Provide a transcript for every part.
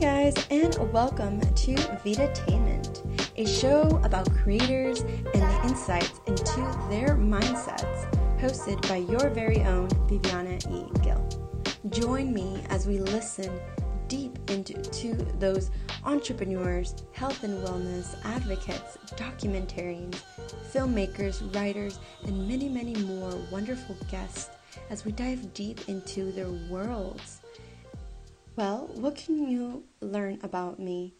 guys, and welcome to Vidatainment, a show about creators and the insights into their mindsets, hosted by your very own Viviana E. Gill. Join me as we listen deep into to those entrepreneurs, health and wellness advocates, documentarians, filmmakers, writers, and many, many more wonderful guests as we dive deep into their worlds. Well, what can you learn about me?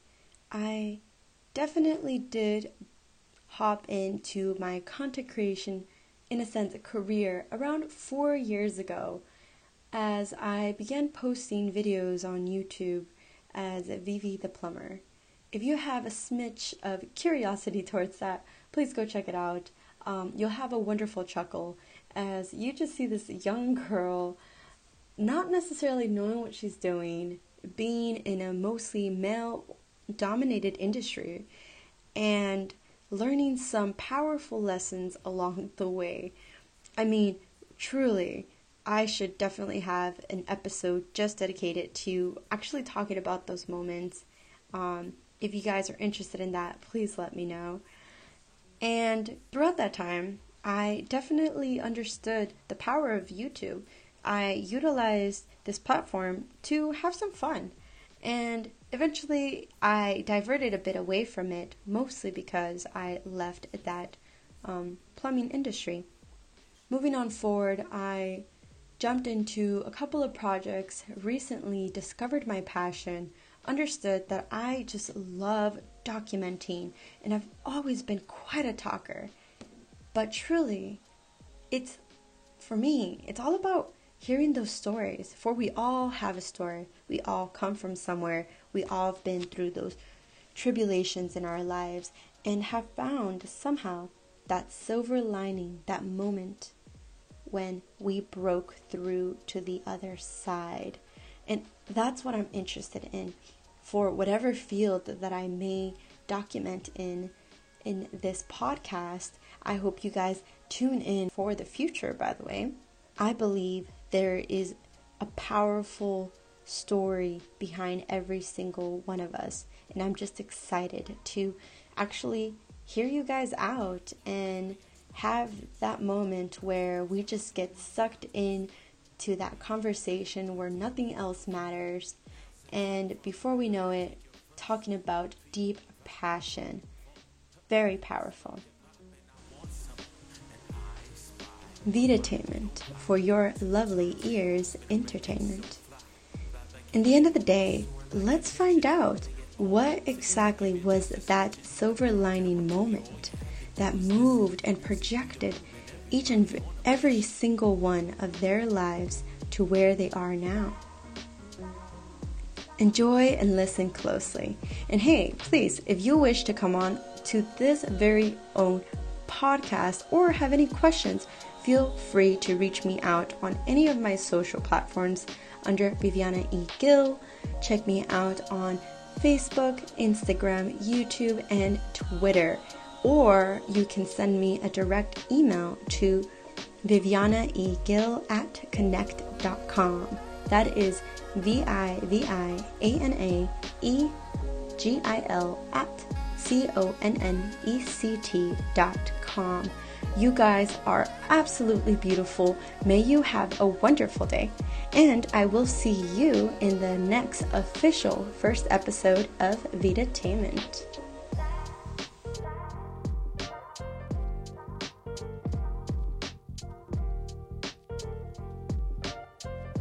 I definitely did hop into my content creation, in a sense, career around four years ago as I began posting videos on YouTube as Vivi the Plumber. If you have a smidge of curiosity towards that, please go check it out. Um, you'll have a wonderful chuckle as you just see this young girl not necessarily knowing what she's doing, being in a mostly male dominated industry, and learning some powerful lessons along the way. I mean, truly, I should definitely have an episode just dedicated to actually talking about those moments. Um, if you guys are interested in that, please let me know. And throughout that time, I definitely understood the power of YouTube. I utilized this platform to have some fun. And eventually, I diverted a bit away from it, mostly because I left that um, plumbing industry. Moving on forward, I jumped into a couple of projects, recently discovered my passion, understood that I just love documenting, and I've always been quite a talker. But truly, it's for me, it's all about hearing those stories. For we all have a story. We all come from somewhere. We all have been through those tribulations in our lives and have found somehow that silver lining, that moment when we broke through to the other side. And that's what I'm interested in for whatever field that I may document in in this podcast. I hope you guys tune in for the future, by the way. I believe there is a powerful story behind every single one of us, and I'm just excited to actually hear you guys out and have that moment where we just get sucked in to that conversation where nothing else matters. And before we know it talking about deep passion. Very powerful Vidatainment for your lovely ears entertainment. In the end of the day, let's find out what exactly was that silver lining moment that moved and projected each and every single one of their lives to where they are now. Enjoy and listen closely. And hey, please, if you wish to come on to this very own podcast or have any questions, feel free to reach me out on any of my social platforms under Viviana E. Gill. Check me out on Facebook, Instagram, YouTube, and Twitter or you can send me a direct email to vivianaegill at connect.com. That is V I V I A N A E G I L at C O N N E C T dot com. You guys are absolutely beautiful. May you have a wonderful day. And I will see you in the next official first episode of Vidatainment.